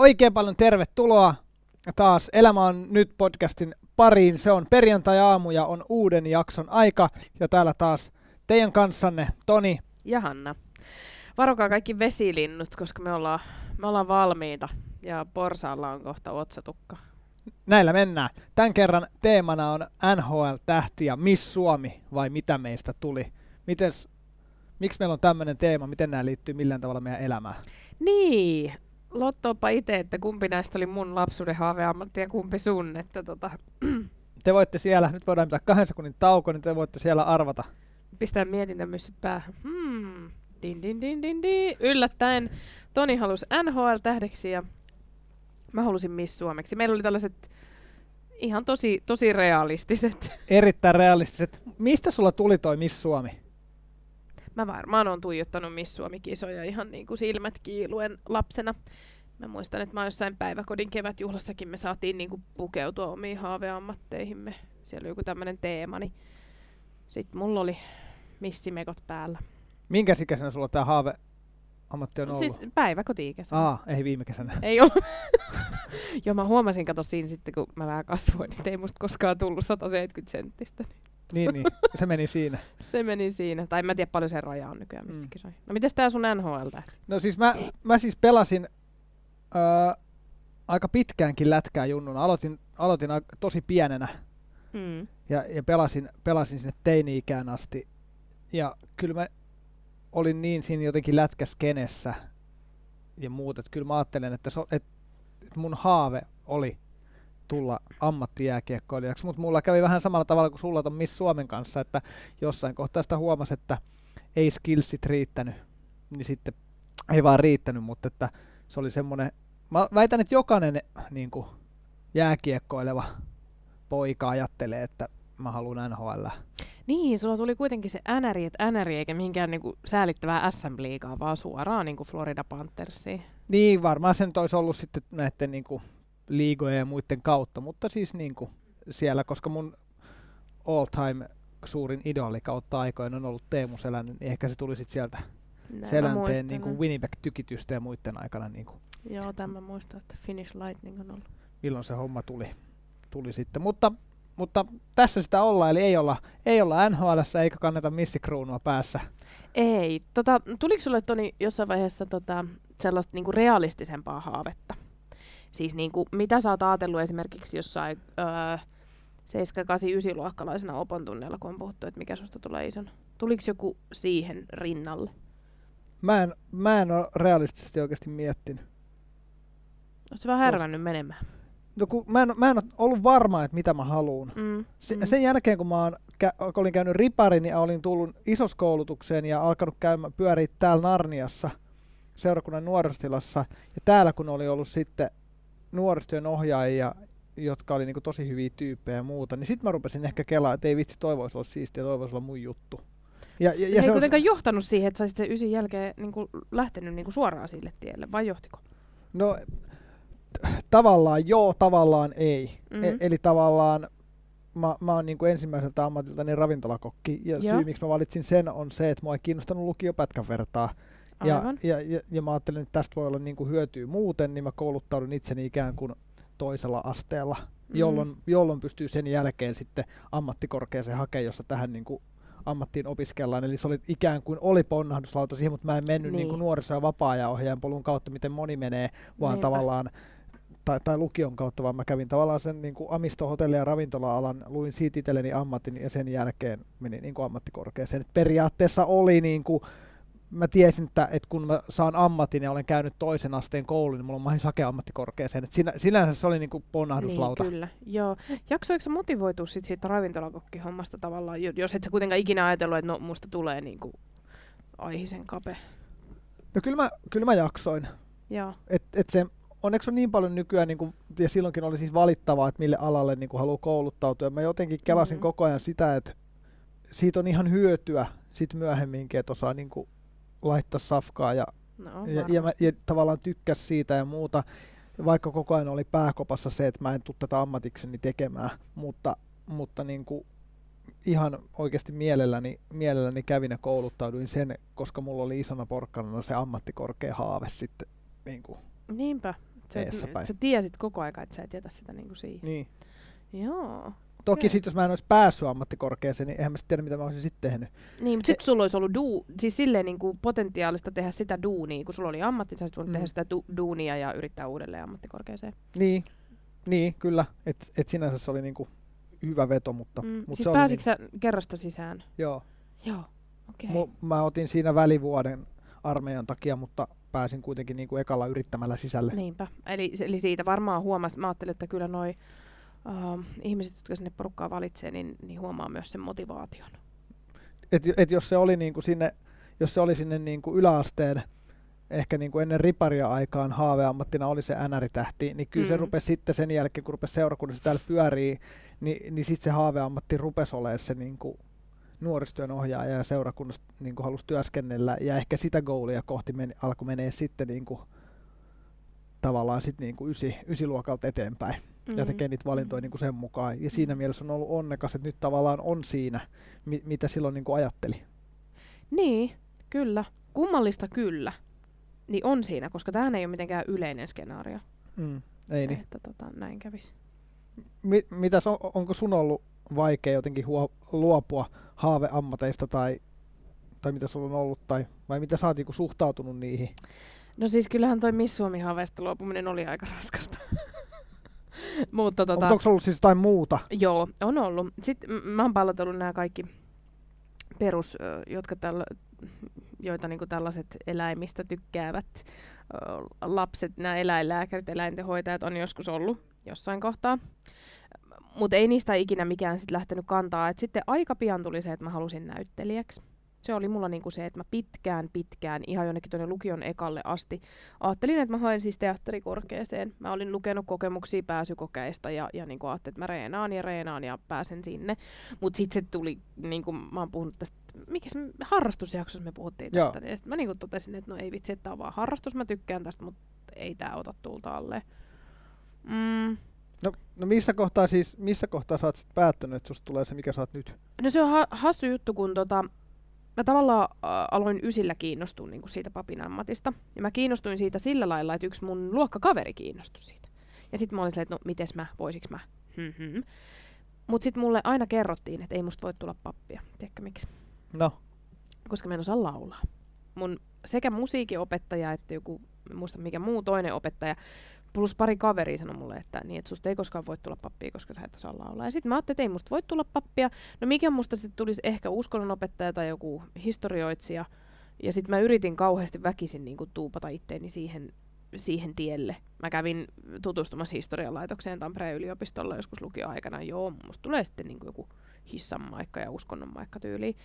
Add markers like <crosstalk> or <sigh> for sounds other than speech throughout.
Oikein paljon tervetuloa taas Elämä on nyt podcastin pariin. Se on perjantai-aamu ja on uuden jakson aika. Ja täällä taas teidän kanssanne Toni. Ja Hanna. Varokaa kaikki vesilinnut, koska me ollaan, me ollaan valmiita. Ja Porsaalla on kohta otsatukka. Näillä mennään. Tämän kerran teemana on NHL-tähti ja Miss Suomi vai mitä meistä tuli. Mites, miksi meillä on tämmöinen teema? Miten nämä liittyy millään tavalla meidän elämään? Niin, Lottoopa itse, että kumpi näistä oli mun lapsuuden haaveammatti ja kumpi sun. Että tota... <clears throat> Te voitte siellä, nyt voidaan pitää kahden sekunnin tauko, niin te voitte siellä arvata. Pistää mietintämyssyt päähän. Hmm. Din, din, din, din, din. Yllättäen Toni halusi NHL-tähdeksi ja mä halusin Miss Suomeksi. Meillä oli tällaiset ihan tosi, tosi realistiset. Erittäin realistiset. Mistä sulla tuli toi Miss Suomi? Mä varmaan on tuijottanut Miss Suomi-kisoja ihan niin kuin silmät kiiluen lapsena. Mä muistan, että mä jossain päiväkodin kevätjuhlassakin me saatiin niin kuin pukeutua omiin haaveammatteihimme. Siellä oli joku tämmöinen teema, niin sitten mulla oli missimekot päällä. Minkä ikäisenä sulla tämä haave ammatti on ollut? Siis päiväkoti-ikäisenä. Aa, ei viime kesänä. Ei ollut. <laughs> Joo, mä huomasin, kato siinä sitten, kun mä vähän kasvoin, niin ei musta koskaan tullut 170 senttistä. niin, niin. Se meni siinä. <laughs> se meni siinä. Tai en mä tiedä paljon se raja on nykyään mistä mm. kisoihin. No mites tää sun nhl No siis mä, mä siis pelasin öö, aika pitkäänkin lätkää junnuna. Aloitin, aloitin a- tosi pienenä. Mm. Ja, ja pelasin, pelasin sinne teini-ikään asti. Ja kyllä mä olin niin siinä jotenkin lätkäskenessä ja muut, että kyllä mä ajattelen, että, so, että mun haave oli tulla ammattijääkiekkoilijaksi, mutta mulla kävi vähän samalla tavalla kuin sulla ton Miss Suomen kanssa, että jossain kohtaa sitä huomasi, että ei skillsit riittänyt, niin sitten ei vaan riittänyt, mutta että se oli semmoinen, mä väitän, että jokainen niin kuin, jääkiekkoileva poika ajattelee, että mä haluan NHL. Niin, sulla tuli kuitenkin se NRI, että NRI eikä mihinkään niinku säälittävää SM-liigaa, vaan suoraan niinku Florida Panthersiin. Niin, varmaan se nyt olisi ollut sitten näiden niinku liigojen ja muiden kautta, mutta siis niinku siellä, koska mun all time suurin idoli kautta aikoina on ollut Teemu Selänne, niin ehkä se tuli sitten sieltä Näin Selänteen niinku Winnipeg-tykitystä ja muiden aikana. Niinku. Joo, tämä muistan, että Finnish Lightning on ollut. Milloin se homma tuli, tuli sitten, mutta mutta tässä sitä ollaan, eli ei olla, ei olla nhl eikä kanneta missikruunua päässä. Ei. Tota, tuliko sulle Toni jossain vaiheessa tota, sellaista niinku realistisempaa haavetta? Siis niinku, mitä sä oot ajatellut esimerkiksi jossain öö, 7, 8, 9 luokkalaisena opon tunneilla, kun on puhuttu, että mikä susta tulee ison? Tuliko joku siihen rinnalle? Mä en, mä en ole realistisesti oikeasti miettinyt. Oletko vähän härvännyt menemään? No kun mä en, mä en ole ollut varma, että mitä mä haluan. Mm, Se, mm. Sen jälkeen, kun mä oon, kä- olin käynyt riparin ja olin tullut isoskoulutukseen ja alkanut käymään pyöriä täällä Narniassa, seurakunnan nuoristilassa. Ja täällä kun oli ollut sitten nuoristojen ohjaajia, jotka oli niinku tosi hyviä tyyppejä ja muuta, niin sitten mä rupesin ehkä kelaa, että ei vitsi, toi voisi olla siistiä, toi voisi olla mun juttu. Ja, ja, ja se ei kuitenkaan on... johtanut siihen, että sä sen ysin jälkeen niinku lähtenyt niinku suoraan sille tielle, vai johtiko? No tavallaan joo, tavallaan ei. Mm-hmm. E- eli tavallaan mä, mä oon niin kuin ensimmäiseltä ammatiltani ravintolakokki, ja Joo. syy miksi mä valitsin sen on se, että mua ei kiinnostanut lukio pätkän vertaa. Ja, ja, ja, ja mä ajattelin, että tästä voi olla niin kuin hyötyä muuten, niin mä kouluttaudun itseni ikään kuin toisella asteella, mm. jolloin, jolloin pystyy sen jälkeen sitten ammattikorkeaseen hakemaan, jossa tähän niin kuin ammattiin opiskellaan. Eli se oli ikään kuin oli ponnahduslauta siihen, mutta mä en mennyt niin. Niin kuin nuoriso- ja vapaa-ajan polun kautta, miten moni menee, vaan Niinpä. tavallaan tai, tai lukion kautta, vaan mä kävin tavallaan sen niin kuin Amisto hotelli- ja ravintola-alan, luin siitä itselleni ammatin ja sen jälkeen meni niin kuin ammattikorkeaseen. Et periaatteessa oli niin kuin, mä tiesin, että, että kun mä saan ammatin ja olen käynyt toisen asteen koulun, niin mulla on mahdollisuus hakea ammattikorkeaseen. Et sinä, sinänsä se oli niin kuin ponnahduslauta. Niin, kyllä, joo. Jaksoiko sä motivoitua sit siitä ravintolakokkihommasta tavallaan, jos et sä kuitenkaan ikinä ajatellut, että no musta tulee niin kuin aihisen kape? No kyllä mä, kyllä mä jaksoin. Joo. Et, et se, onneksi on niin paljon nykyään, niin kuin, ja silloinkin oli siis valittavaa, että mille alalle niin kuin haluaa kouluttautua. Ja mä jotenkin kelasin mm-hmm. koko ajan sitä, että siitä on ihan hyötyä sit myöhemminkin, että osaa niin kuin, laittaa safkaa ja, no, ja, ja, mä, ja tavallaan tykkäs siitä ja muuta. Vaikka koko ajan oli pääkopassa se, että mä en tule tätä ammatikseni tekemään, mutta, mutta niin kuin, ihan oikeasti mielelläni, mielelläni kävin ja kouluttauduin sen, koska mulla oli isona porkkana se ammattikorkea haave sitten niin kuin Niinpä. Sä, et, sä tiesit koko aika, että sä et jätä sitä niin kuin siihen. Niin. Joo. Toki sitten jos mä en olisi päässyt ammattikorkeeseen, niin eihän mä tiedä, mitä mä olisin sitten tehnyt. Niin, mutta sitten sulla olisi ollut duu, siis silleen niin kuin potentiaalista tehdä sitä duunia, kun sulla oli ammatti, sä olisit voinut mm. tehdä sitä du- duunia ja yrittää uudelleen ammattikorkeeseen. Niin, niin kyllä. Että et sinänsä se oli niin kuin hyvä veto, mutta... Mm. mutta siis se pääsitkö niin... sä kerrasta sisään? Joo. Joo, okei. Okay. Mä otin siinä välivuoden armeijan takia, mutta pääsin kuitenkin niin kuin ekalla yrittämällä sisälle. Niinpä. Eli, eli siitä varmaan huomasi, mä ajattelin, että kyllä noi uh, ihmiset, jotka sinne porukkaa valitsee, niin, niin huomaa myös sen motivaation. Et, et jos se oli niin kuin sinne, jos se oli sinne niin kuin yläasteen, ehkä niin kuin ennen riparia aikaan haaveammattina oli se NR-tähti, niin kyllä mm. se rupesi sitten sen jälkeen, kun rupesi seurakunnassa täällä pyörii, niin, niin sitten se haaveammatti rupesi olemaan se niin kuin nuoristyön ohjaaja ja seurakunnassa niin kuin halusi työskennellä ja ehkä sitä goolia kohti meni, alkoi menee sitten niin kuin, tavallaan sit niin kuin ysi, ysiluokalta eteenpäin mm-hmm. ja tekee niitä valintoja niin kuin sen mukaan. Ja siinä mm-hmm. mielessä on ollut onnekas, että nyt tavallaan on siinä, mi- mitä silloin niin kuin ajatteli. Niin, kyllä. Kummallista kyllä. Niin on siinä, koska tämä ei ole mitenkään yleinen skenaario. Mm, ei niin. Että tota, näin kävisi. Mi- mitäs on, onko sun ollut vaikea jotenkin huo, luopua haaveammateista tai, tai mitä sulla on ollut, tai, vai mitä sä oot niinku suhtautunut niihin? No siis kyllähän toi Miss Suomi-haaveista luopuminen oli aika raskasta. <laughs> <laughs> Mutta tota, onko ollut siis jotain muuta? Joo, on ollut. Sitten mä oon pallotellut nämä kaikki perus, jotka tällä, joita niinku tällaiset eläimistä tykkäävät lapset, nämä eläinlääkärit, eläintenhoitajat on joskus ollut jossain kohtaa mutta ei niistä ikinä mikään sit lähtenyt kantaa. Et sitten aika pian tuli se, että mä halusin näyttelijäksi. Se oli mulla niinku se, että mä pitkään, pitkään, ihan jonnekin tuonne lukion ekalle asti, ajattelin, että mä haen siis teatterikorkeeseen. Mä olin lukenut kokemuksia pääsykokeista ja, ja niinku ajattelin, että mä reenaan ja reenaan ja pääsen sinne. Mutta sitten se tuli, niin kuin mä oon puhunut tästä, mikä harrastusjaksossa me puhuttiin tästä, Joo. niin sitten mä niinku totesin, että no ei vitsi, että tää on vaan harrastus, mä tykkään tästä, mutta ei tää ota tulta alle. Mm, No, no missä kohtaa siis, missä kohtaa sä oot sit päättänyt, että susta tulee se, mikä sä oot nyt? No se on ha- hassu juttu, kun tota, mä tavallaan äh, aloin ysillä kiinnostua niin kuin siitä papin ammatista. Ja mä kiinnostuin siitä sillä lailla, että yksi mun luokkakaveri kiinnostui siitä. Ja sitten mä olin silleen, että no mites mä, voisiks mä? Hmm-hmm. Mut sitten mulle aina kerrottiin, että ei musta voi tulla pappia. Tiedätkö miksi? No. Koska mä en osaa laulaa. Mun sekä musiikinopettaja että joku, muista mikä muu toinen opettaja, plus pari kaveria sanoi mulle, että, niin, että susta ei koskaan voi tulla pappia, koska sä et osaa laulaa. Ja sitten mä ajattelin, että ei musta voi tulla pappia. No mikä musta sitten tulisi ehkä uskonnonopettaja tai joku historioitsija. Ja sitten mä yritin kauheasti väkisin niin kuin, tuupata itteeni siihen, siihen tielle. Mä kävin tutustumassa historialaitokseen Tampereen yliopistolla joskus lukioaikana. Joo, musta tulee sitten niin kuin joku hissan maikka ja uskonnon maikka tyyliin.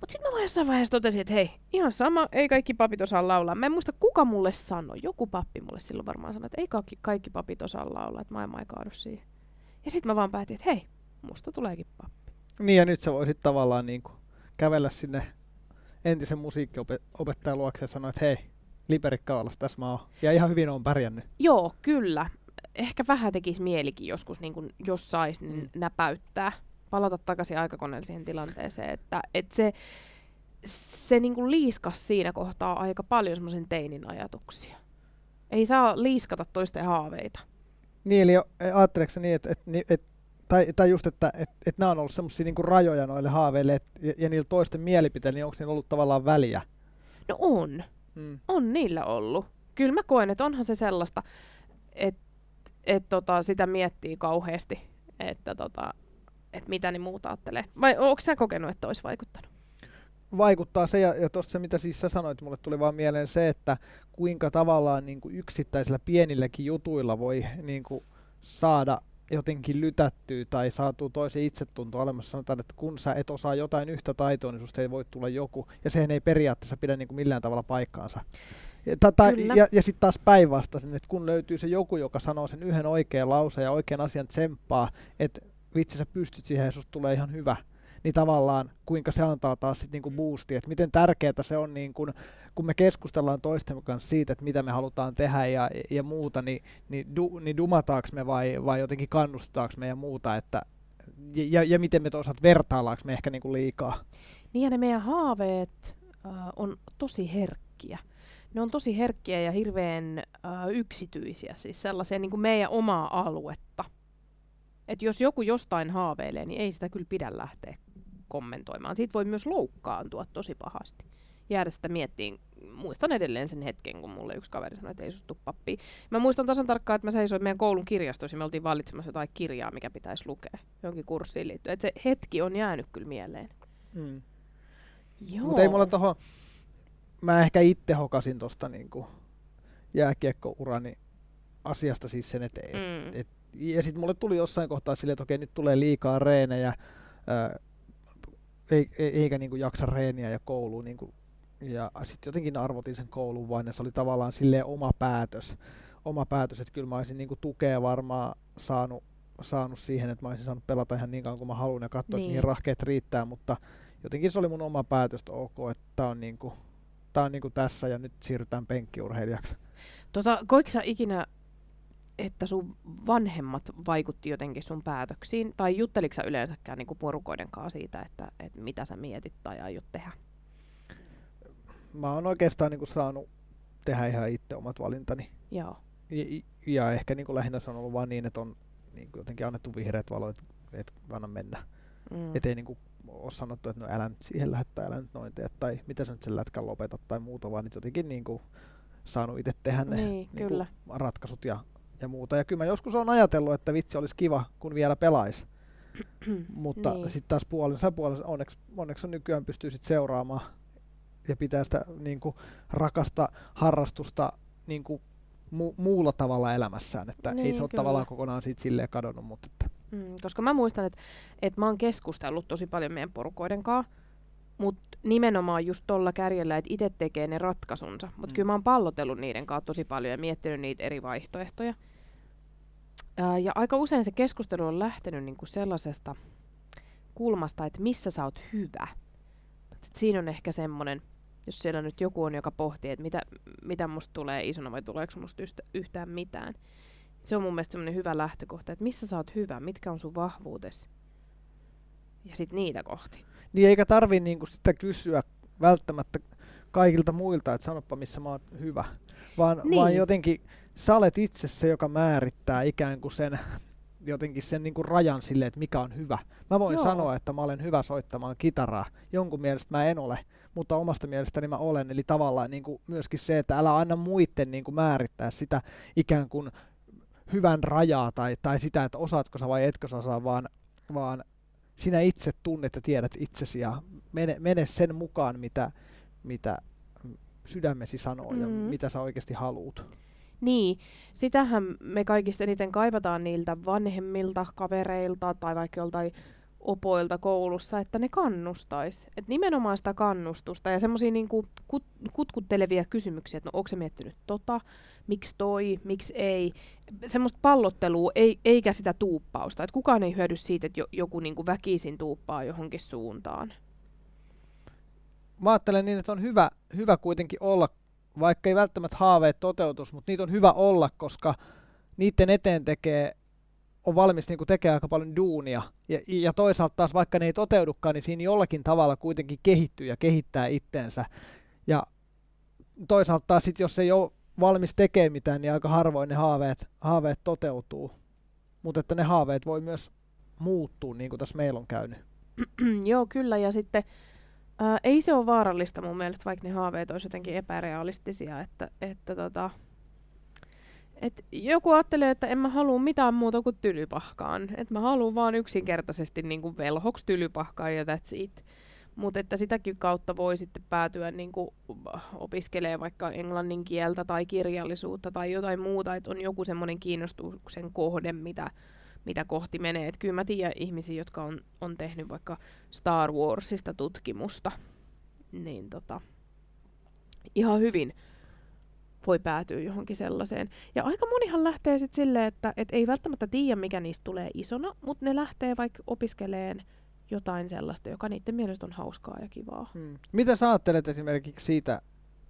Mutta sitten mä vaan jossain vaiheessa totesin, että hei, ihan sama, ei kaikki papit osaa laulaa. Mä en muista, kuka mulle sanoi. Joku pappi mulle silloin varmaan sanoi, että ei kaikki, kaikki papit osaa laulaa, että maailma ei kaadu siihen. Ja sitten mä vaan päätin, että hei, musta tuleekin pappi. Niin ja nyt sä voisit tavallaan niin kuin kävellä sinne entisen musiikkiopettajan luokse ja sanoa, että hei, Liperikka Kaalas, tässä mä oon. Ja ihan hyvin on pärjännyt. Joo, kyllä. Ehkä vähän tekisi mielikin joskus, niin kun, jos sais niin mm. näpäyttää palata takaisin aikakoneelliseen tilanteeseen, että, että se, se niin kuin liiskas siinä kohtaa aika paljon semmoisen teinin ajatuksia. Ei saa liiskata toisten haaveita. Niin, eli ajatteleeko niin, että, että, että tai, tai just, että että että nämä on ollut semmoisia niin rajoja noille haaveille, et, ja, ja niillä toisten mielipiteillä, niin onko niillä ollut tavallaan väliä? No on. Hmm. On niillä ollut. Kyllä mä koen, että onhan se sellaista, että et tota, sitä miettii kauheasti, että tota, että mitä ne muut ajattelee. Vai onko sä kokenut, että olisi vaikuttanut? Vaikuttaa se, ja, ja tuossa se mitä siis sä sanoit, mulle tuli vaan mieleen se, että kuinka tavallaan niin kuin yksittäisillä pienilläkin jutuilla voi niin kuin saada jotenkin lytättyä tai saatu toisen itsetunto olemassa. Sanotaan, että kun sä et osaa jotain yhtä taitoa, niin susta ei voi tulla joku. Ja sehän ei periaatteessa pidä niin kuin millään tavalla paikkaansa. Ja, ta, ja, ja sitten taas päinvastaisen, että kun löytyy se joku, joka sanoo sen yhden oikean lauseen ja oikean asian tsemppaa, että vitsi sä pystyt siihen ja susta tulee ihan hyvä, niin tavallaan kuinka se antaa taas sitten niinku boostia, että miten tärkeää se on, niin kun, kun me keskustellaan toistemme kanssa siitä, että mitä me halutaan tehdä ja, ja muuta, niin, niin, du, niin dumataanko me vai, vai jotenkin kannustetaanko me ja muuta, että, ja, ja miten me toisaalta vertaillaanko me ehkä niinku liikaa. Niin ja ne meidän haaveet äh, on tosi herkkiä ne on tosi herkkiä ja hirveän äh, yksityisiä, siis sellaisia niin kuin meidän omaa aluetta. Et jos joku jostain haaveilee, niin ei sitä kyllä pidä lähteä kommentoimaan. Siitä voi myös loukkaantua tosi pahasti. Jäädä sitä miettiin. Muistan edelleen sen hetken, kun mulle yksi kaveri sanoi, että ei suttu pappi. Mä muistan tasan tarkkaan, että mä seisoin meidän koulun kirjastossa ja me oltiin valitsemassa jotain kirjaa, mikä pitäisi lukea jonkin kurssiin liittyen. Et se hetki on jäänyt kyllä mieleen. Mm. Mutta ei mulla toho, mä ehkä itse hokasin tosta niinku jääkiekkourani asiasta siis sen, että mm. et, et, ja sitten mulle tuli jossain kohtaa silleen, että okei, nyt tulee liikaa reenejä, ää, ei, eikä niinku jaksa reeniä ja kouluun niinku, ja sitten jotenkin arvotin sen koulun vain, ja se oli tavallaan silleen oma päätös, oma päätös, että kyllä mä olisin niinku tukea varmaan saanut, saanut siihen, että mä olisin saanut pelata ihan niin kauan kuin mä haluan ja katsoa, niin. että mihin rahkeet riittää, mutta jotenkin se oli mun oma päätös, että ok, että tää on, niinku, tää on niinku tässä ja nyt siirrytään penkkiurheilijaksi. Tota, koitko sä ikinä, että sun vanhemmat vaikutti jotenkin sun päätöksiin, tai jutteliko sä yleensäkään niinku porukoiden kanssa siitä, että, että mitä sä mietit tai aiot tehdä? Mä oon oikeastaan niinku saanut tehdä ihan itse omat valintani. Joo. Ja, ja ehkä niinku lähinnä se on ollut vaan niin, että on niinku jotenkin annettu vihreät valot, että et anna mennä. Mm. Että ei niinku ole sanottu, että no älä nyt siihen lähde tai älä nyt noin tee, tai mitä sä nyt sen lätkän lopetat tai muuta, vaan nyt jotenkin niin kuin saanut itse tehdä ne niin, niin kyllä. ratkaisut ja, ja muuta. Ja kyllä mä joskus on ajatellut, että vitsi olisi kiva, kun vielä pelaisi. <clears throat> Mutta niin. sitten taas puolensa puolensa onneksi, onneksi on nykyään pystyy sit seuraamaan ja pitää sitä niin kuin, rakasta harrastusta niin kuin, mu- muulla tavalla elämässään, että niin, ei se ole kyllä. tavallaan kokonaan siitä silleen kadonnut, mutta että Mm, koska mä muistan, että, että mä oon keskustellut tosi paljon meidän porukoiden kanssa, mutta nimenomaan just tuolla kärjellä, että itse tekee ne ratkaisunsa. Mutta mm. kyllä mä oon pallotellut niiden kanssa tosi paljon ja miettinyt niitä eri vaihtoehtoja. Ää, ja aika usein se keskustelu on lähtenyt niinku sellaisesta kulmasta, että missä sä oot hyvä. Et siinä on ehkä semmoinen, jos siellä nyt joku on, joka pohtii, että mitä, mitä musta tulee isona vai tuleeko musta yhtään mitään se on mun mielestä semmoinen hyvä lähtökohta, että missä sä oot hyvä, mitkä on sun vahvuutesi. Ja sitten niitä kohti. Niin eikä tarvi niinku sitä kysyä välttämättä kaikilta muilta, että sanoppa missä mä oon hyvä. Vaan, niin. vaan jotenkin sä olet itse se, joka määrittää ikään kuin sen jotenkin sen niin kuin rajan sille, että mikä on hyvä. Mä voin Joo. sanoa, että mä olen hyvä soittamaan kitaraa. Jonkun mielestä mä en ole, mutta omasta mielestäni mä olen. Eli tavallaan niin kuin myöskin se, että älä anna muiden niin kuin määrittää sitä ikään kuin hyvän rajaa tai, tai sitä, että osaatko sä vai etkö sä osaa, vaan, vaan sinä itse tunnet ja tiedät itsesi ja mene, mene sen mukaan, mitä, mitä sydämesi sanoo mm. ja mitä sä oikeasti haluut. Niin, sitähän me kaikista eniten kaivataan niiltä vanhemmilta kavereilta tai vaikka joltain opoilta koulussa, että ne kannustais. Et nimenomaan sitä kannustusta ja semmoisia niinku kut, kutkuttelevia kysymyksiä, että no onko se miettinyt tota, miksi toi, miksi ei. Semmoista pallottelua ei, eikä sitä tuuppausta. Et kukaan ei hyödy siitä, että joku niinku väkisin tuuppaa johonkin suuntaan. Mä ajattelen niin, että on hyvä, hyvä kuitenkin olla, vaikka ei välttämättä haaveet toteutus, mutta niitä on hyvä olla, koska niiden eteen tekee on valmis niin tekemään aika paljon duunia. Ja, ja toisaalta taas, vaikka ne ei toteudukaan, niin siinä jollakin tavalla kuitenkin kehittyy ja kehittää itteensä. Ja toisaalta taas, sit, jos ei ole valmis tekemään mitään, niin aika harvoin ne haaveet, haaveet toteutuu. Mutta että ne haaveet voi myös muuttua, niin kuin tässä meillä on käynyt. <clears throat> Joo, kyllä. Ja sitten ää, ei se ole vaarallista mun mielestä, vaikka ne haaveet olisivat jotenkin epärealistisia, että, että tota, et joku ajattelee, että en mä halua mitään muuta kuin tylypahkaan. Että mä haluan vaan yksinkertaisesti niin kuin velhoksi tylypahkaan ja that's it. Mutta että sitäkin kautta voi sitten päätyä niin kuin vaikka englannin kieltä tai kirjallisuutta tai jotain muuta, että on joku semmoinen kiinnostuksen kohde, mitä, mitä kohti menee. Et kyllä mä tiedän ihmisiä, jotka on, on tehnyt vaikka Star Warsista tutkimusta, niin tota, ihan hyvin voi päätyä johonkin sellaiseen. Ja aika monihan lähtee sitten silleen, että et ei välttämättä tiedä, mikä niistä tulee isona, mutta ne lähtee vaikka opiskeleen jotain sellaista, joka niiden mielestä on hauskaa ja kivaa. Hmm. Mitä sä ajattelet esimerkiksi siitä,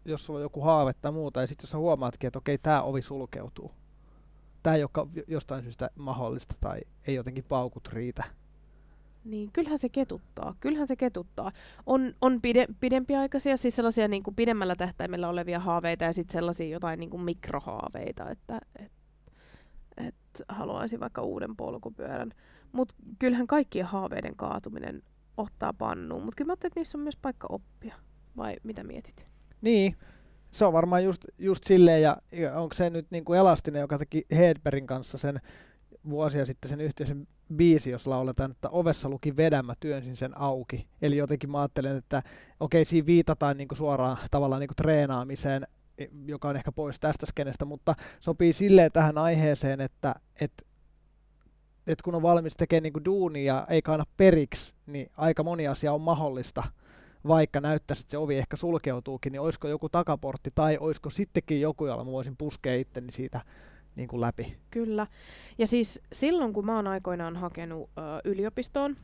jos sulla on joku haave tai muuta, ja sitten jos sä huomaatkin, että okei, tämä ovi sulkeutuu. Tämä ei ole jostain syystä mahdollista tai ei jotenkin paukut riitä. Niin, kyllähän se ketuttaa. Kyllähän se ketuttaa. On, on pide, pidempiaikaisia, siis sellaisia niin kuin pidemmällä tähtäimellä olevia haaveita ja sitten sellaisia jotain niin kuin mikrohaaveita, että et, et haluaisin vaikka uuden polkupyörän. Mutta kyllähän kaikkien haaveiden kaatuminen ottaa pannuun. Mutta kyllä mä että niissä on myös paikka oppia. Vai mitä mietit? Niin, se on varmaan just, just silleen, ja, ja onko se nyt niin kuin Elastinen, joka teki Hedbergin kanssa sen vuosia sitten sen yhteisen biisi, jos lauletaan, että ovessa luki vedä, mä työnsin sen auki. Eli jotenkin mä ajattelen, että okei, siinä viitataan niin kuin suoraan tavallaan niin kuin treenaamiseen, joka on ehkä pois tästä skenestä, mutta sopii silleen tähän aiheeseen, että, että että kun on valmis tekemään niin duunia ei kaana periksi, niin aika moni asia on mahdollista, vaikka näyttäisi, että se ovi ehkä sulkeutuukin, niin olisiko joku takaportti tai olisiko sittenkin joku, jolla mä voisin puskea itteni siitä niin kuin läpi. Kyllä. Ja siis silloin, kun mä oon aikoinaan hakenut ö, yliopistoon,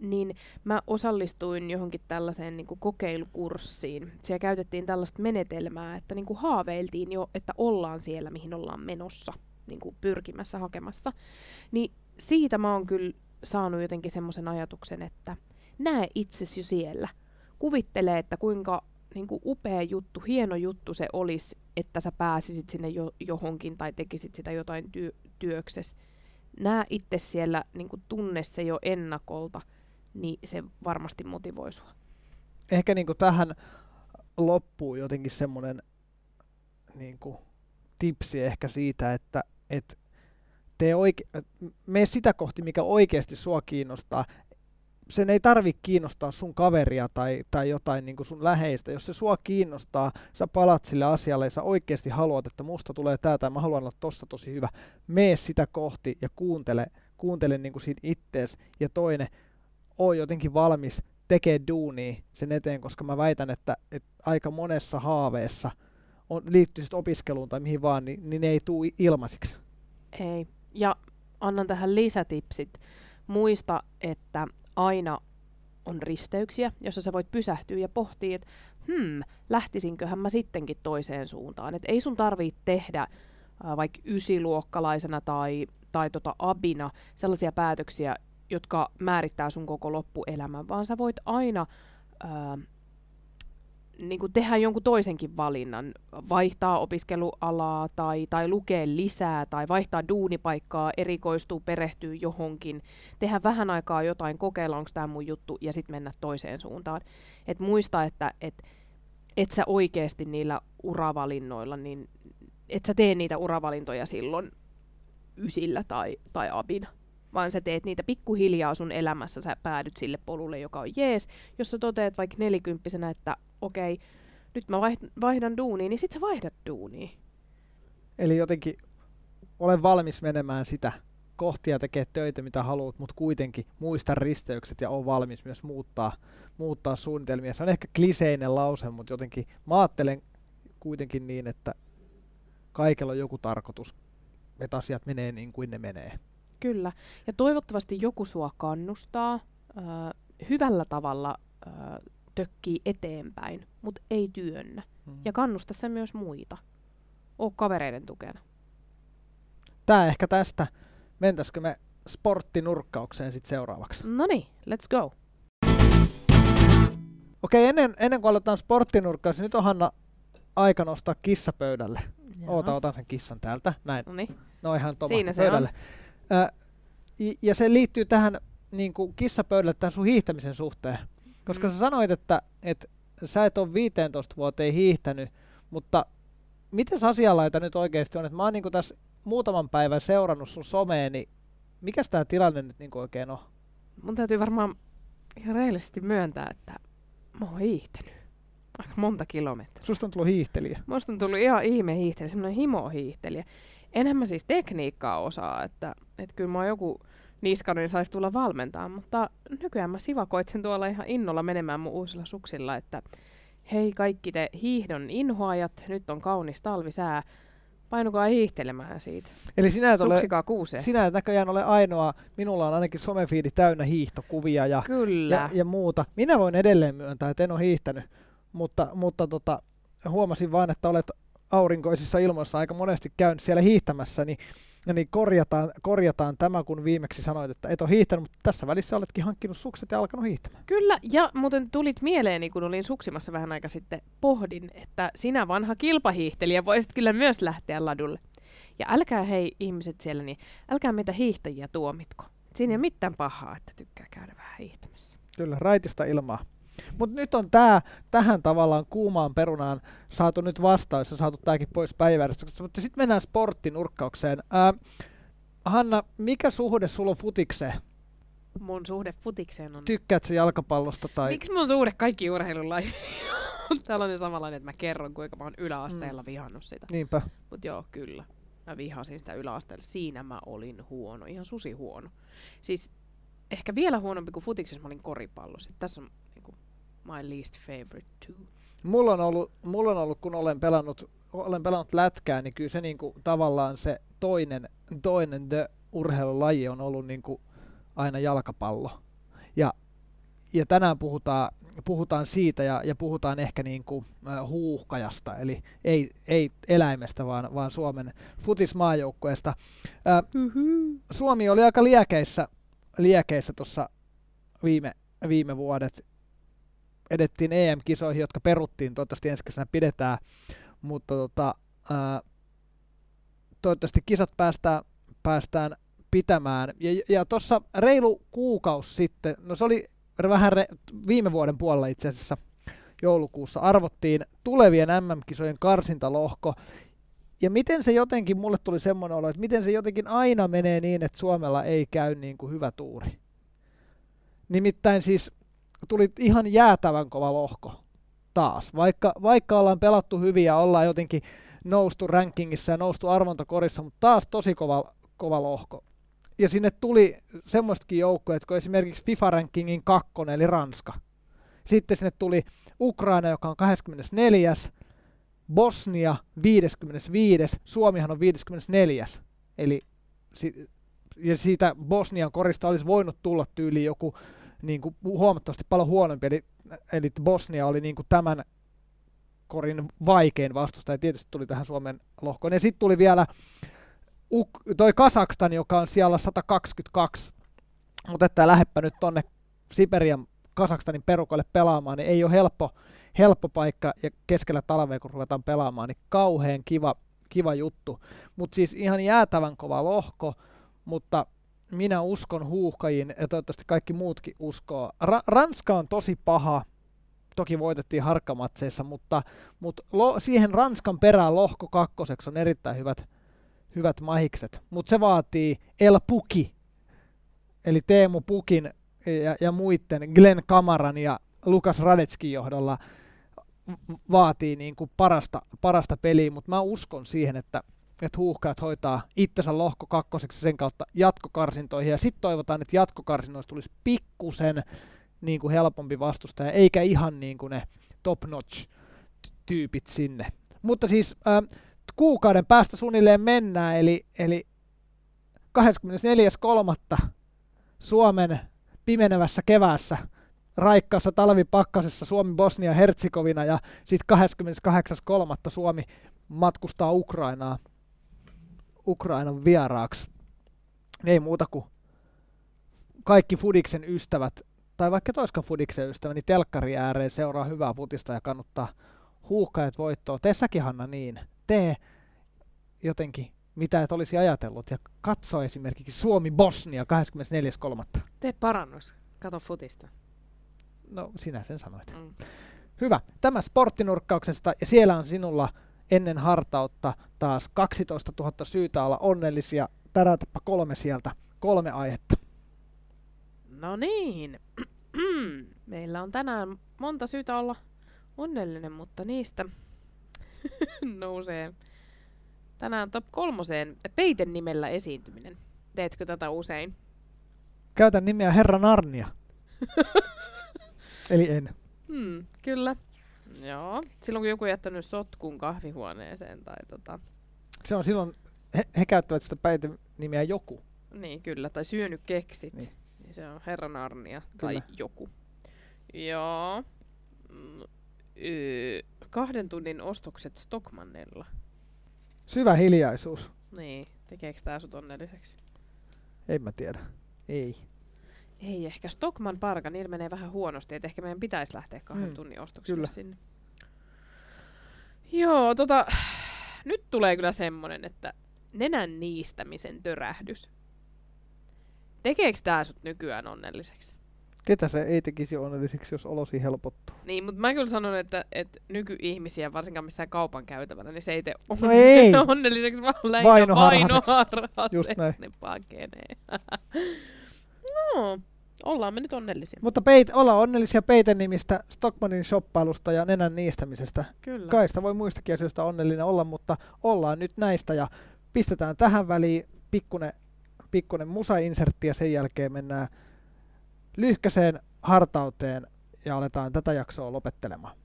niin mä osallistuin johonkin tällaiseen niin kuin kokeilukurssiin. Siellä käytettiin tällaista menetelmää, että niin kuin haaveiltiin jo, että ollaan siellä, mihin ollaan menossa, niin kuin pyrkimässä, hakemassa. Niin siitä mä oon kyllä saanut jotenkin semmoisen ajatuksen, että näe itsesi jo siellä. Kuvittelee, että kuinka niin kuin upea juttu, hieno juttu se olisi, että sä pääsisit sinne jo, johonkin tai tekisit sitä jotain työ, työkses. Näe itse siellä, niin tunne se jo ennakolta, niin se varmasti motivoi sua. Ehkä niin tähän loppuu jotenkin semmoinen niin tipsi ehkä siitä, että et tee oike- mene sitä kohti, mikä oikeasti sua kiinnostaa, sen ei tarvi kiinnostaa sun kaveria tai, tai jotain niin sun läheistä. Jos se sua kiinnostaa, sä palat sille asialle ja sä oikeasti haluat, että musta tulee tää tai mä haluan olla tossa tosi hyvä. Mee sitä kohti ja kuuntele, kuuntele niin kuin ittees. Ja toinen, oo jotenkin valmis tekee duunia sen eteen, koska mä väitän, että, että aika monessa haaveessa on, liittyy opiskeluun tai mihin vaan, niin, niin ne ei tule ilmaisiksi. Ei. Ja annan tähän lisätipsit. Muista, että aina on risteyksiä, jossa sä voit pysähtyä ja pohtia, että hmm, lähtisinköhän mä sittenkin toiseen suuntaan. Et ei sun tarvii tehdä äh, vaikka ysiluokkalaisena tai, tai tota abina sellaisia päätöksiä, jotka määrittää sun koko loppuelämän, vaan sä voit aina äh, niin kuin tehdä jonkun toisenkin valinnan, vaihtaa opiskelualaa tai, tai lukea lisää tai vaihtaa duunipaikkaa, erikoistuu, perehtyy johonkin, tehdä vähän aikaa jotain, kokeilla onko tämä mun juttu ja sitten mennä toiseen suuntaan. Et muista, että et, et sä oikeasti niillä uravalinnoilla, niin et sä tee niitä uravalintoja silloin ysillä tai, tai abina vaan sä teet niitä pikkuhiljaa sun elämässä, sä päädyt sille polulle, joka on jees. Jos sä toteat vaikka nelikymppisenä, että okei, nyt mä vaihdan duuniin, niin sit sä vaihdat duuniin. Eli jotenkin olen valmis menemään sitä kohtia tekee töitä, mitä haluat, mutta kuitenkin muista risteykset ja on valmis myös muuttaa, muuttaa suunnitelmia. Se on ehkä kliseinen lause, mutta jotenkin mä ajattelen kuitenkin niin, että kaikella on joku tarkoitus, että asiat menee niin kuin ne menee. Kyllä, ja toivottavasti joku sua kannustaa äh, hyvällä tavalla äh, tökkii eteenpäin, mutta ei työnnä. Mm. Ja kannusta se myös muita. Oo kavereiden tukena. Tää ehkä tästä. Mentäisikö me sporttinurkkaukseen sitten seuraavaksi? No niin, let's go. Okei, ennen, ennen kuin aletaan sporttinurkkaus, niin nyt on Hanna aika nostaa kissa pöydälle. Joo. Oota, otan sen kissan täältä. Näin. Noniin. No ihan Siinä se pöydälle. On. Äh, ja se liittyy tähän niin kuin kissapöydälle tähän sun hiihtämisen suhteen. Koska mm. sä sanoit, että, että sä et ole 15 vuoteen hiihtänyt, mutta miten asianlaita nyt oikeasti on? Että mä oon niin tässä muutaman päivän seurannut sun someen, niin mikä tämä tilanne nyt niin oikein on? Mun täytyy varmaan ihan reellisesti myöntää, että mä oon hiihtänyt aika monta kilometriä. Susta on tullut hiihtelijä? Musta on tullut ihan ihme hiihtelijä, semmoinen himo hiihtelijä. Enhän mä siis tekniikkaa osaa, että, että kyllä mä joku niskanen saisi tulla valmentaa, mutta nykyään mä sivakoitsen tuolla ihan innolla menemään mun uusilla suksilla, että hei kaikki te hiihdon inhoajat, nyt on kaunis talvisää, painukaa hiihtelemään siitä. Eli sinä et, ole, kuuseen. sinä et näköjään ole ainoa, minulla on ainakin somefiidi täynnä hiihtokuvia ja, Kyllä. ja, ja muuta. Minä voin edelleen myöntää, että en ole hiihtänyt, mutta, mutta tota, huomasin vaan, että olet aurinkoisissa ilmoissa aika monesti käynyt siellä hiihtämässä, niin, niin korjataan, korjataan tämä, kun viimeksi sanoit, että et ole hiihtänyt, mutta tässä välissä oletkin hankkinut sukset ja alkanut hiihtämään. Kyllä, ja muuten tulit mieleeni, kun olin suksimassa vähän aika sitten, pohdin, että sinä vanha kilpahiihtelijä voisit kyllä myös lähteä ladulle. Ja älkää hei ihmiset siellä, niin älkää meitä hiihtäjiä tuomitko. Siinä ei ole mitään pahaa, että tykkää käydä vähän hiihtämässä. Kyllä, raitista ilmaa. Mutta nyt on tää, tähän tavallaan kuumaan perunaan saatu nyt vastaus ja saatu tämäkin pois päiväjärjestyksestä. Mutta sitten mennään sporttinurkkaukseen. Ää, Hanna, mikä suhde sulla on futikseen? Mun suhde futikseen on... Tykkäät jalkapallosta? Tai... Miksi mun suhde kaikki urheilulajiin on <laughs> tällainen samanlainen, että mä kerron, kuinka mä oon yläasteella mm. vihannut sitä. Niinpä. Mutta joo, kyllä. Mä vihasin sitä yläasteella. Siinä mä olin huono, ihan susi huono. Siis ehkä vielä huonompi kuin futiksessa mä olin koripallossa. Tässä on my least favorite too. Mulla on ollut, mulla on ollut kun olen pelannut, olen pelannut lätkää, niin kyllä se niinku, tavallaan se toinen, toinen the urheilulaji on ollut niinku, aina jalkapallo. Ja, ja tänään puhutaan, puhutaan siitä ja, ja puhutaan ehkä niin kuin, äh, huuhkajasta, eli ei, ei eläimestä, vaan, vaan Suomen futismaajoukkueesta. Äh, Suomi oli aika liekeissä liekeissä tuossa viime, viime vuodet. Edettiin EM-kisoihin, jotka peruttiin, toivottavasti ensi kesänä pidetään, mutta tota, ää, toivottavasti kisat päästään, päästään pitämään. Ja, ja tuossa reilu kuukausi sitten, no se oli vähän re, viime vuoden puolella itse asiassa joulukuussa, arvottiin tulevien MM-kisojen karsintalohko, ja miten se jotenkin, mulle tuli semmoinen olo, että miten se jotenkin aina menee niin, että Suomella ei käy niin kuin hyvä tuuri. Nimittäin siis tuli ihan jäätävän kova lohko taas. Vaikka, vaikka ollaan pelattu hyvin ja ollaan jotenkin noustu rankingissa ja noustu arvontakorissa, mutta taas tosi kova, kova lohko. Ja sinne tuli semmoistakin joukkoja, kun esimerkiksi FIFA-rankingin kakkonen, eli Ranska. Sitten sinne tuli Ukraina, joka on 24. Bosnia 55. Suomihan on 54. Eli ja siitä Bosnian korista olisi voinut tulla tyyli joku niin kuin huomattavasti paljon huonompi, eli, eli Bosnia oli niin kuin tämän korin vaikein vastustaja, ja tietysti tuli tähän Suomen lohkoon. Ja sitten tuli vielä Uk- toi Kasakstan, joka on siellä 122, mutta että lähdepä nyt tonne Siberian Kasakstanin perukoille pelaamaan, niin ei ole helppo, helppo paikka ja keskellä talvea, kun ruvetaan pelaamaan, niin kauhean kiva, kiva juttu. Mutta siis ihan jäätävän kova lohko, mutta minä uskon huuhkajiin ja toivottavasti kaikki muutkin uskoo. Ra- Ranska on tosi paha, toki voitettiin harkkamatseissa, mutta, mutta lo- siihen Ranskan perään lohko kakkoseksi on erittäin hyvät, hyvät mahikset. Mutta se vaatii El Puki, eli Teemu Pukin ja, ja muiden, Glenn Kamaran ja Lukas Radetskin johdolla vaatii niin kuin parasta, parasta peliä, mutta mä uskon siihen, että, että huuhkajat hoitaa itsensä lohko kakkoseksi sen kautta jatkokarsintoihin, ja sitten toivotaan, että jatkokarsinnoista tulisi pikkusen niin kuin helpompi vastustaja, eikä ihan niin kuin ne top-notch tyypit sinne. Mutta siis äh, kuukauden päästä suunnilleen mennään, eli, eli 24.3. Suomen pimenevässä keväässä raikkaassa talvipakkasessa Suomi, Bosnia, Hertsikovina ja sitten 28.3. Suomi matkustaa Ukrainaa Ukrainan vieraaksi. Ei muuta kuin kaikki Fudiksen ystävät, tai vaikka toiskan Fudiksen ystävä, niin telkkari ääreen seuraa hyvää futista ja kannattaa huuhkajat voittoa. Tee säkin Hanna niin. Tee jotenkin mitä et olisi ajatellut ja katso esimerkiksi Suomi-Bosnia 24.3. Tee parannus. Kato futista. No, sinä sen sanoit. Mm. Hyvä. Tämä sporttinurkkauksesta ja siellä on sinulla ennen hartautta taas 12 000 syytä olla onnellisia. Tärätäpä kolme sieltä. Kolme aihetta. No niin. <clears throat> Meillä on tänään monta syytä olla onnellinen, mutta niistä <laughs> nousee tänään top kolmoseen peiten nimellä esiintyminen. Teetkö tätä usein? Käytän nimeä Herra Narnia. <laughs> Eli en. Hmm, kyllä. Joo. Silloin kun joku on jättänyt sotkun kahvihuoneeseen tai tota... Se on silloin, he, he käyttävät sitä nimeä joku. Niin, kyllä. Tai syönyt keksit. Niin. niin se on Herran Arnia tai joku. Joo. Mm, kahden tunnin ostokset Stockmannella. Syvä hiljaisuus. Niin, tekeekö tää sut onnelliseksi? En mä tiedä. Ei. Ei ehkä. Stockman Parka, niillä menee vähän huonosti, että ehkä meidän pitäisi lähteä kahden mm. tunnin ostoksille kyllä. sinne. Joo, tota, nyt tulee kyllä semmonen, että nenän niistämisen törähdys. Tekeekö tää sut nykyään onnelliseksi? Ketä se ei tekisi onnelliseksi, jos olosi helpottuu? Niin, mutta mä kyllä sanon, että, että nykyihmisiä, varsinkaan missään kaupan käytävänä, niin se ei tee no ei. <laughs> onnelliseksi, vaan lähinnä vainoharhaseksi. Just näin. Ne pakenee. <laughs> no, ollaan me nyt onnellisia. Mutta peit, ollaan onnellisia Peiten nimistä, Stockmanin shoppailusta ja nenän niistämisestä. Kyllä. Kaista voi muistakin asioista onnellinen olla, mutta ollaan nyt näistä ja pistetään tähän väliin pikkunen, pikkunen musa-insertti ja sen jälkeen mennään lyhkäseen hartauteen ja aletaan tätä jaksoa lopettelemaan.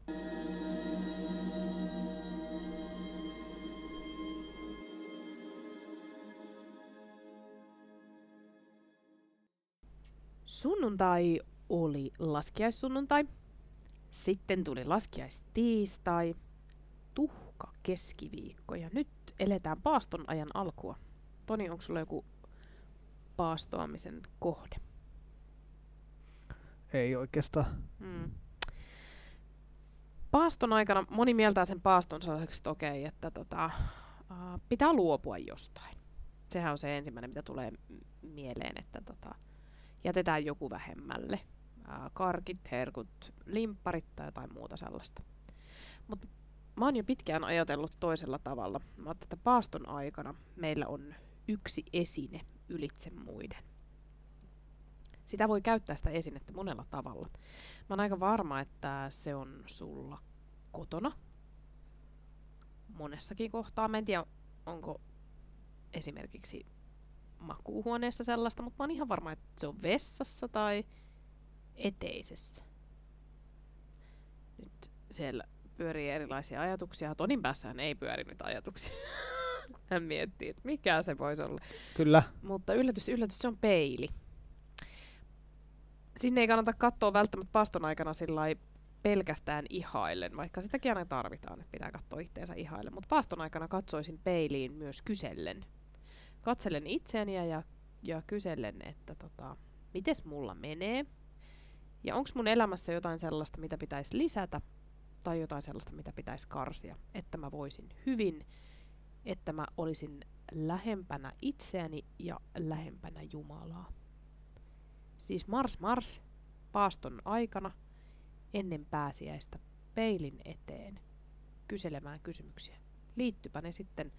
Sunnuntai oli laskiaissunnuntai. Sitten tuli laskiaistiistai, tuhka keskiviikko ja nyt eletään paaston ajan alkua. Toni, onko sulla joku paastoamisen kohde? Ei oikeastaan. Mm. Paaston aikana moni mieltää sen paaston sellaiseksi, että okei, että tota, pitää luopua jostain. Sehän on se ensimmäinen, mitä tulee mieleen, että tota, jätetään joku vähemmälle. Uh, karkit, herkut, limpparit tai jotain muuta sellaista. Mutta mä oon jo pitkään ajatellut toisella tavalla. Mä että paaston aikana meillä on yksi esine ylitse muiden sitä voi käyttää sitä esinettä monella tavalla. Mä oon aika varma, että se on sulla kotona monessakin kohtaa. Mä en tiedä, onko esimerkiksi makuuhuoneessa sellaista, mutta mä oon ihan varma, että se on vessassa tai eteisessä. Nyt siellä pyörii erilaisia ajatuksia. Tonin päässään ei pyöri nyt ajatuksia. <laughs> Hän miettii, että mikä se voisi olla. Kyllä. Mutta yllätys, yllätys, se on peili sinne ei kannata katsoa välttämättä paaston aikana pelkästään ihaillen, vaikka sitäkin aina tarvitaan, että pitää katsoa itteensä ihaillen. Mutta paaston aikana katsoisin peiliin myös kysellen. Katselen itseäni ja, ja kysellen, että tota, mites mulla menee. Ja onko mun elämässä jotain sellaista, mitä pitäisi lisätä, tai jotain sellaista, mitä pitäisi karsia, että mä voisin hyvin, että mä olisin lähempänä itseäni ja lähempänä Jumalaa. Siis Mars Mars paaston aikana ennen pääsiäistä peilin eteen kyselemään kysymyksiä. Liittypä ne sitten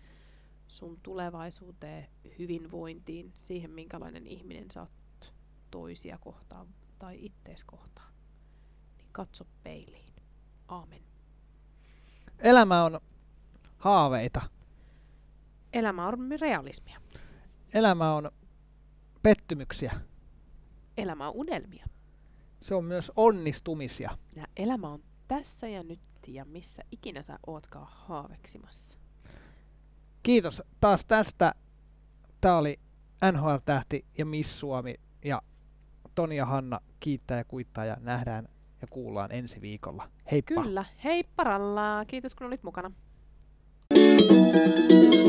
sun tulevaisuuteen, hyvinvointiin, siihen minkälainen ihminen sä oot toisia kohtaan tai ittees kohtaan. Niin katso peiliin. Aamen. Elämä on haaveita. Elämä on realismia. Elämä on pettymyksiä. Elämä on unelmia. Se on myös onnistumisia. Ja elämä on tässä ja nyt ja missä ikinä sä ootkaan haaveksimassa. Kiitos taas tästä. Tämä oli NHL-tähti ja Miss Suomi ja Toni ja Hanna kiittää ja kuittaa ja nähdään ja kuullaan ensi viikolla. Heippa! Kyllä, heipparalla. Kiitos kun olit mukana. Thank you